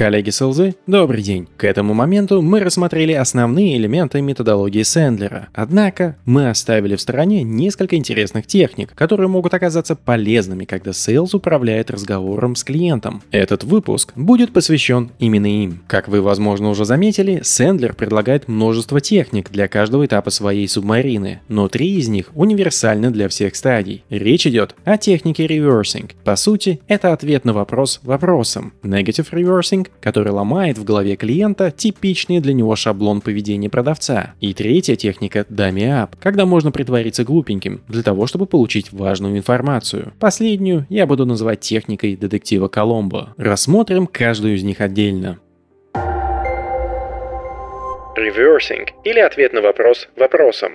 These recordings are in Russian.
Коллеги Селзы, добрый день. К этому моменту мы рассмотрели основные элементы методологии Сэндлера. Однако мы оставили в стороне несколько интересных техник, которые могут оказаться полезными, когда Sales управляет разговором с клиентом. Этот выпуск будет посвящен именно им. Как вы, возможно, уже заметили, Сэндлер предлагает множество техник для каждого этапа своей субмарины, но три из них универсальны для всех стадий. Речь идет о технике реверсинг. По сути, это ответ на вопрос вопросом. Negative reversing который ломает в голове клиента типичный для него шаблон поведения продавца. И третья техника – up, когда можно притвориться глупеньким для того, чтобы получить важную информацию. Последнюю я буду называть техникой детектива Коломбо. Рассмотрим каждую из них отдельно. Reversing или ответ на вопрос вопросом.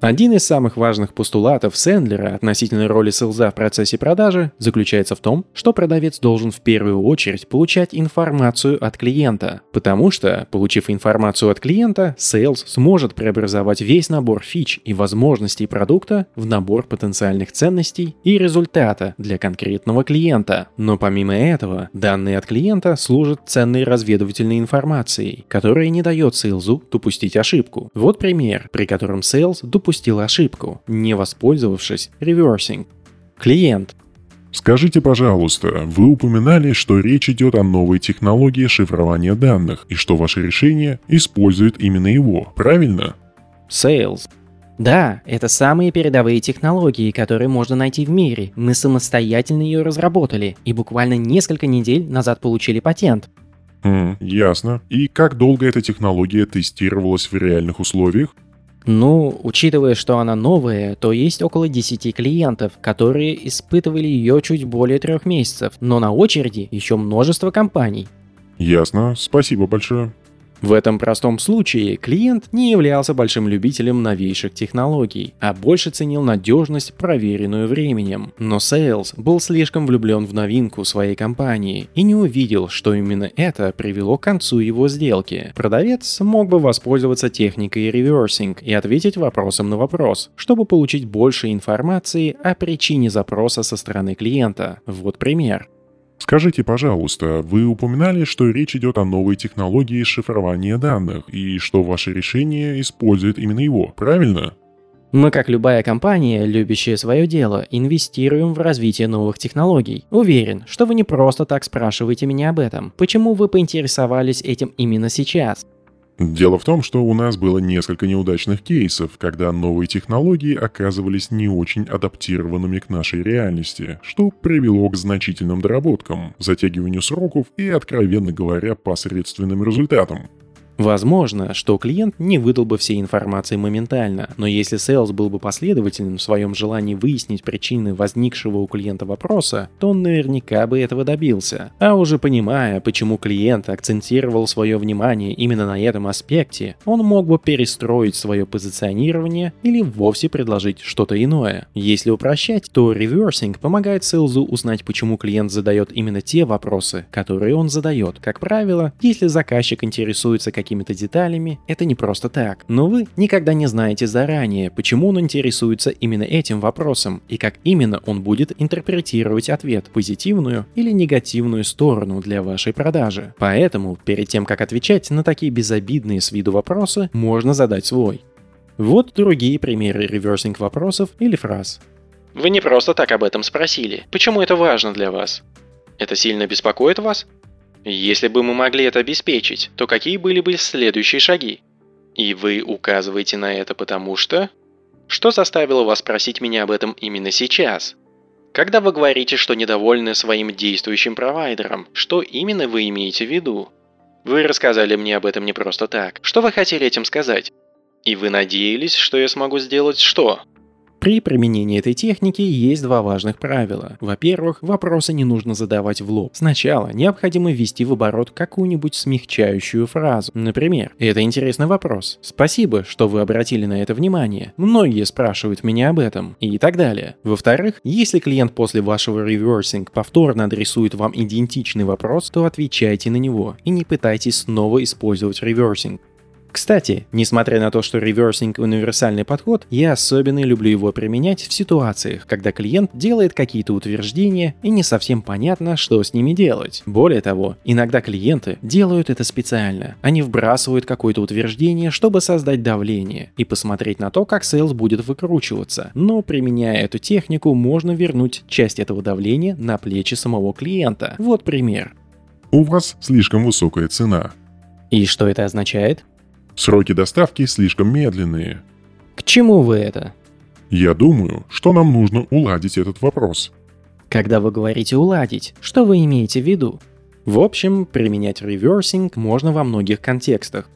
Один из самых важных постулатов Сэндлера относительно роли sales а в процессе продажи заключается в том, что продавец должен в первую очередь получать информацию от клиента, потому что, получив информацию от клиента, sales сможет преобразовать весь набор фич и возможностей продукта в набор потенциальных ценностей и результата для конкретного клиента. Но помимо этого, данные от клиента служат ценной разведывательной информацией, которая не дает sales у допустить ошибку. Вот пример, при котором sales допустил допустил ошибку, не воспользовавшись reversing. Клиент. Скажите, пожалуйста, вы упоминали, что речь идет о новой технологии шифрования данных и что ваше решение использует именно его, правильно? Sales. Да, это самые передовые технологии, которые можно найти в мире. Мы самостоятельно ее разработали и буквально несколько недель назад получили патент. Хм, ясно. И как долго эта технология тестировалась в реальных условиях? Ну, учитывая, что она новая, то есть около 10 клиентов, которые испытывали ее чуть более трех месяцев, но на очереди еще множество компаний. Ясно, спасибо большое. В этом простом случае клиент не являлся большим любителем новейших технологий, а больше ценил надежность, проверенную временем. Но Sales был слишком влюблен в новинку своей компании и не увидел, что именно это привело к концу его сделки. Продавец мог бы воспользоваться техникой реверсинг и ответить вопросом на вопрос, чтобы получить больше информации о причине запроса со стороны клиента. Вот пример. Скажите, пожалуйста, вы упоминали, что речь идет о новой технологии шифрования данных и что ваше решение использует именно его, правильно? Мы, как любая компания, любящая свое дело, инвестируем в развитие новых технологий. Уверен, что вы не просто так спрашиваете меня об этом. Почему вы поинтересовались этим именно сейчас? Дело в том, что у нас было несколько неудачных кейсов, когда новые технологии оказывались не очень адаптированными к нашей реальности, что привело к значительным доработкам, затягиванию сроков и, откровенно говоря, посредственным результатам. Возможно, что клиент не выдал бы всей информации моментально, но если Sales был бы последовательным в своем желании выяснить причины возникшего у клиента вопроса, то он наверняка бы этого добился. А уже понимая, почему клиент акцентировал свое внимание именно на этом аспекте, он мог бы перестроить свое позиционирование или вовсе предложить что-то иное. Если упрощать, то реверсинг помогает Sales узнать, почему клиент задает именно те вопросы, которые он задает. Как правило, если заказчик интересуется каким какими-то деталями, это не просто так. Но вы никогда не знаете заранее, почему он интересуется именно этим вопросом и как именно он будет интерпретировать ответ, позитивную или негативную сторону для вашей продажи. Поэтому, перед тем, как отвечать на такие безобидные с виду вопросы, можно задать свой. Вот другие примеры реверсинг вопросов или фраз. Вы не просто так об этом спросили. Почему это важно для вас? Это сильно беспокоит вас? Если бы мы могли это обеспечить, то какие были бы следующие шаги? И вы указываете на это потому что... Что заставило вас спросить меня об этом именно сейчас? Когда вы говорите, что недовольны своим действующим провайдером, что именно вы имеете в виду? Вы рассказали мне об этом не просто так. Что вы хотели этим сказать? И вы надеялись, что я смогу сделать что? При применении этой техники есть два важных правила. Во-первых, вопросы не нужно задавать в лоб. Сначала необходимо ввести в оборот какую-нибудь смягчающую фразу. Например, это интересный вопрос. Спасибо, что вы обратили на это внимание. Многие спрашивают меня об этом. И так далее. Во-вторых, если клиент после вашего реверсинг повторно адресует вам идентичный вопрос, то отвечайте на него и не пытайтесь снова использовать реверсинг. Кстати, несмотря на то, что реверсинг – универсальный подход, я особенно люблю его применять в ситуациях, когда клиент делает какие-то утверждения и не совсем понятно, что с ними делать. Более того, иногда клиенты делают это специально. Они вбрасывают какое-то утверждение, чтобы создать давление и посмотреть на то, как sales будет выкручиваться. Но применяя эту технику, можно вернуть часть этого давления на плечи самого клиента. Вот пример. У вас слишком высокая цена. И что это означает? Сроки доставки слишком медленные. К чему вы это? Я думаю, что нам нужно уладить этот вопрос. Когда вы говорите «уладить», что вы имеете в виду? В общем, применять реверсинг можно во многих контекстах.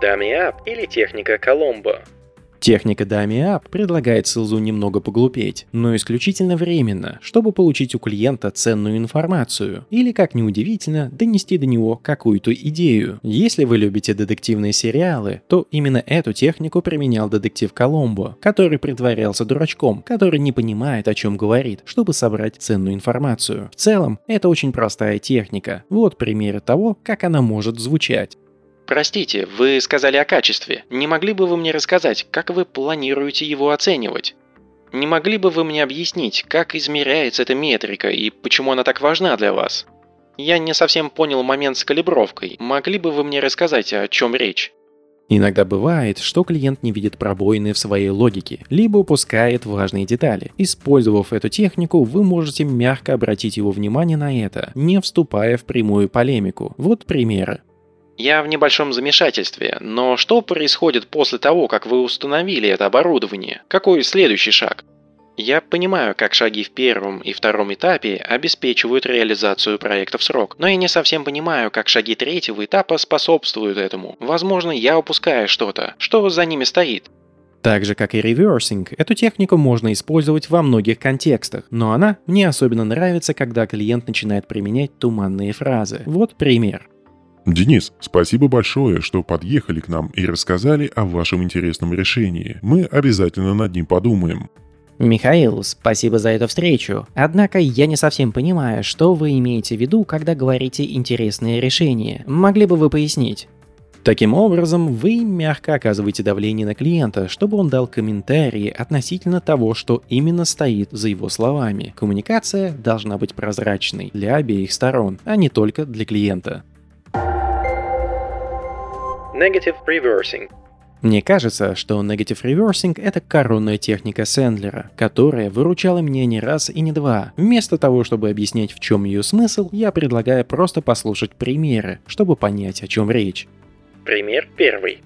Up или техника Коломбо – Техника Dummy Up предлагает селзу немного поглупеть, но исключительно временно, чтобы получить у клиента ценную информацию или, как ни удивительно, донести до него какую-то идею. Если вы любите детективные сериалы, то именно эту технику применял детектив Коломбо, который притворялся дурачком, который не понимает, о чем говорит, чтобы собрать ценную информацию. В целом, это очень простая техника. Вот примеры того, как она может звучать. Простите, вы сказали о качестве. Не могли бы вы мне рассказать, как вы планируете его оценивать? Не могли бы вы мне объяснить, как измеряется эта метрика и почему она так важна для вас? Я не совсем понял момент с калибровкой. Могли бы вы мне рассказать, о чем речь? Иногда бывает, что клиент не видит пробоины в своей логике, либо упускает важные детали. Использовав эту технику, вы можете мягко обратить его внимание на это, не вступая в прямую полемику. Вот примеры. Я в небольшом замешательстве, но что происходит после того, как вы установили это оборудование? Какой следующий шаг? Я понимаю, как шаги в первом и втором этапе обеспечивают реализацию проекта в срок, но я не совсем понимаю, как шаги третьего этапа способствуют этому. Возможно, я упускаю что-то. Что за ними стоит? Так же, как и реверсинг, эту технику можно использовать во многих контекстах, но она мне особенно нравится, когда клиент начинает применять туманные фразы. Вот пример. Денис, спасибо большое, что подъехали к нам и рассказали о вашем интересном решении. Мы обязательно над ним подумаем. Михаил, спасибо за эту встречу. Однако я не совсем понимаю, что вы имеете в виду, когда говорите «интересные решения». Могли бы вы пояснить? Таким образом, вы мягко оказываете давление на клиента, чтобы он дал комментарии относительно того, что именно стоит за его словами. Коммуникация должна быть прозрачной для обеих сторон, а не только для клиента. Negative Reversing. Мне кажется, что Negative Reversing – это коронная техника Сэндлера, которая выручала меня не раз и не два. Вместо того, чтобы объяснять, в чем ее смысл, я предлагаю просто послушать примеры, чтобы понять, о чем речь. Пример первый.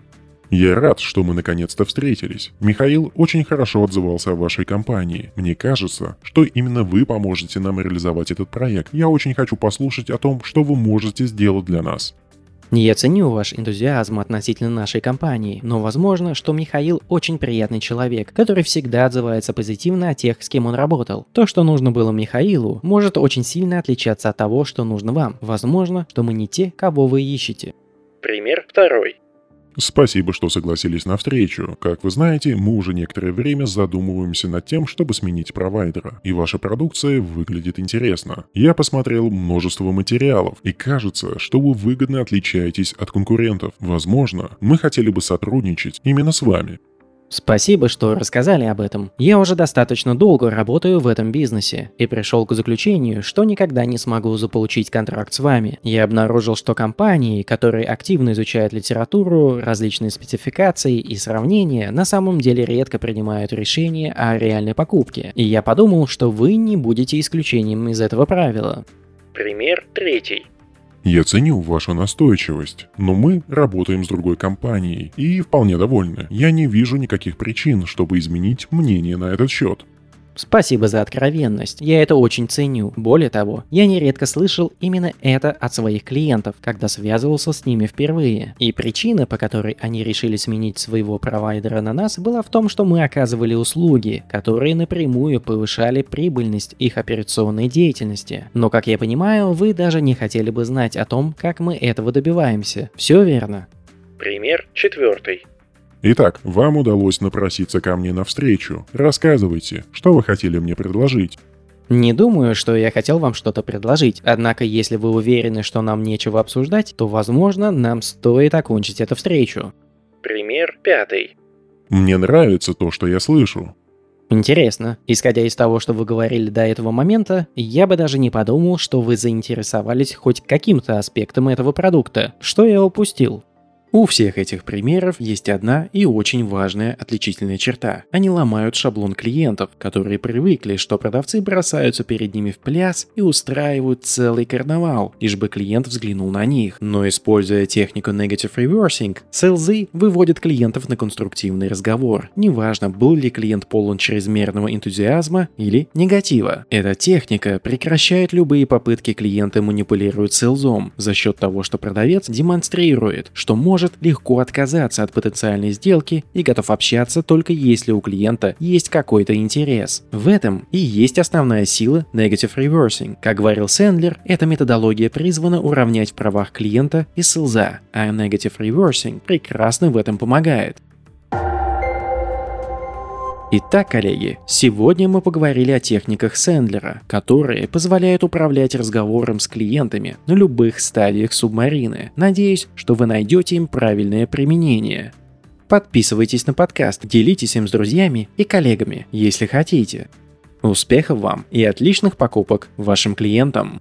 Я рад, что мы наконец-то встретились. Михаил очень хорошо отзывался о вашей компании. Мне кажется, что именно вы поможете нам реализовать этот проект. Я очень хочу послушать о том, что вы можете сделать для нас. Я ценю ваш энтузиазм относительно нашей компании, но возможно, что Михаил очень приятный человек, который всегда отзывается позитивно о тех, с кем он работал. То, что нужно было Михаилу, может очень сильно отличаться от того, что нужно вам. Возможно, что мы не те, кого вы ищете. Пример второй. Спасибо, что согласились на встречу. Как вы знаете, мы уже некоторое время задумываемся над тем, чтобы сменить провайдера, и ваша продукция выглядит интересно. Я посмотрел множество материалов, и кажется, что вы выгодно отличаетесь от конкурентов. Возможно, мы хотели бы сотрудничать именно с вами. Спасибо, что рассказали об этом. Я уже достаточно долго работаю в этом бизнесе и пришел к заключению, что никогда не смогу заполучить контракт с вами. Я обнаружил, что компании, которые активно изучают литературу, различные спецификации и сравнения, на самом деле редко принимают решение о реальной покупке. И я подумал, что вы не будете исключением из этого правила. Пример третий. Я ценю вашу настойчивость, но мы работаем с другой компанией и вполне довольны. Я не вижу никаких причин, чтобы изменить мнение на этот счет. Спасибо за откровенность, я это очень ценю. Более того, я нередко слышал именно это от своих клиентов, когда связывался с ними впервые. И причина, по которой они решили сменить своего провайдера на нас, была в том, что мы оказывали услуги, которые напрямую повышали прибыльность их операционной деятельности. Но, как я понимаю, вы даже не хотели бы знать о том, как мы этого добиваемся. Все верно? Пример четвертый. Итак, вам удалось напроситься ко мне навстречу. Рассказывайте, что вы хотели мне предложить. Не думаю, что я хотел вам что-то предложить, однако если вы уверены, что нам нечего обсуждать, то, возможно, нам стоит окончить эту встречу. Пример пятый. Мне нравится то, что я слышу. Интересно. Исходя из того, что вы говорили до этого момента, я бы даже не подумал, что вы заинтересовались хоть каким-то аспектом этого продукта. Что я упустил? У всех этих примеров есть одна и очень важная отличительная черта. Они ломают шаблон клиентов, которые привыкли, что продавцы бросаются перед ними в пляс и устраивают целый карнавал, лишь бы клиент взглянул на них. Но используя технику Negative Reversing, селзы выводят клиентов на конструктивный разговор. Неважно, был ли клиент полон чрезмерного энтузиазма или негатива. Эта техника прекращает любые попытки клиента манипулировать селзом за счет того, что продавец демонстрирует, что может может легко отказаться от потенциальной сделки и готов общаться только если у клиента есть какой-то интерес. В этом и есть основная сила Negative Reversing. Как говорил Сэндлер, эта методология призвана уравнять в правах клиента и селза, а Negative Reversing прекрасно в этом помогает. Итак, коллеги, сегодня мы поговорили о техниках Сэндлера, которые позволяют управлять разговором с клиентами на любых стадиях субмарины. Надеюсь, что вы найдете им правильное применение. Подписывайтесь на подкаст, делитесь им с друзьями и коллегами, если хотите. Успехов вам и отличных покупок вашим клиентам!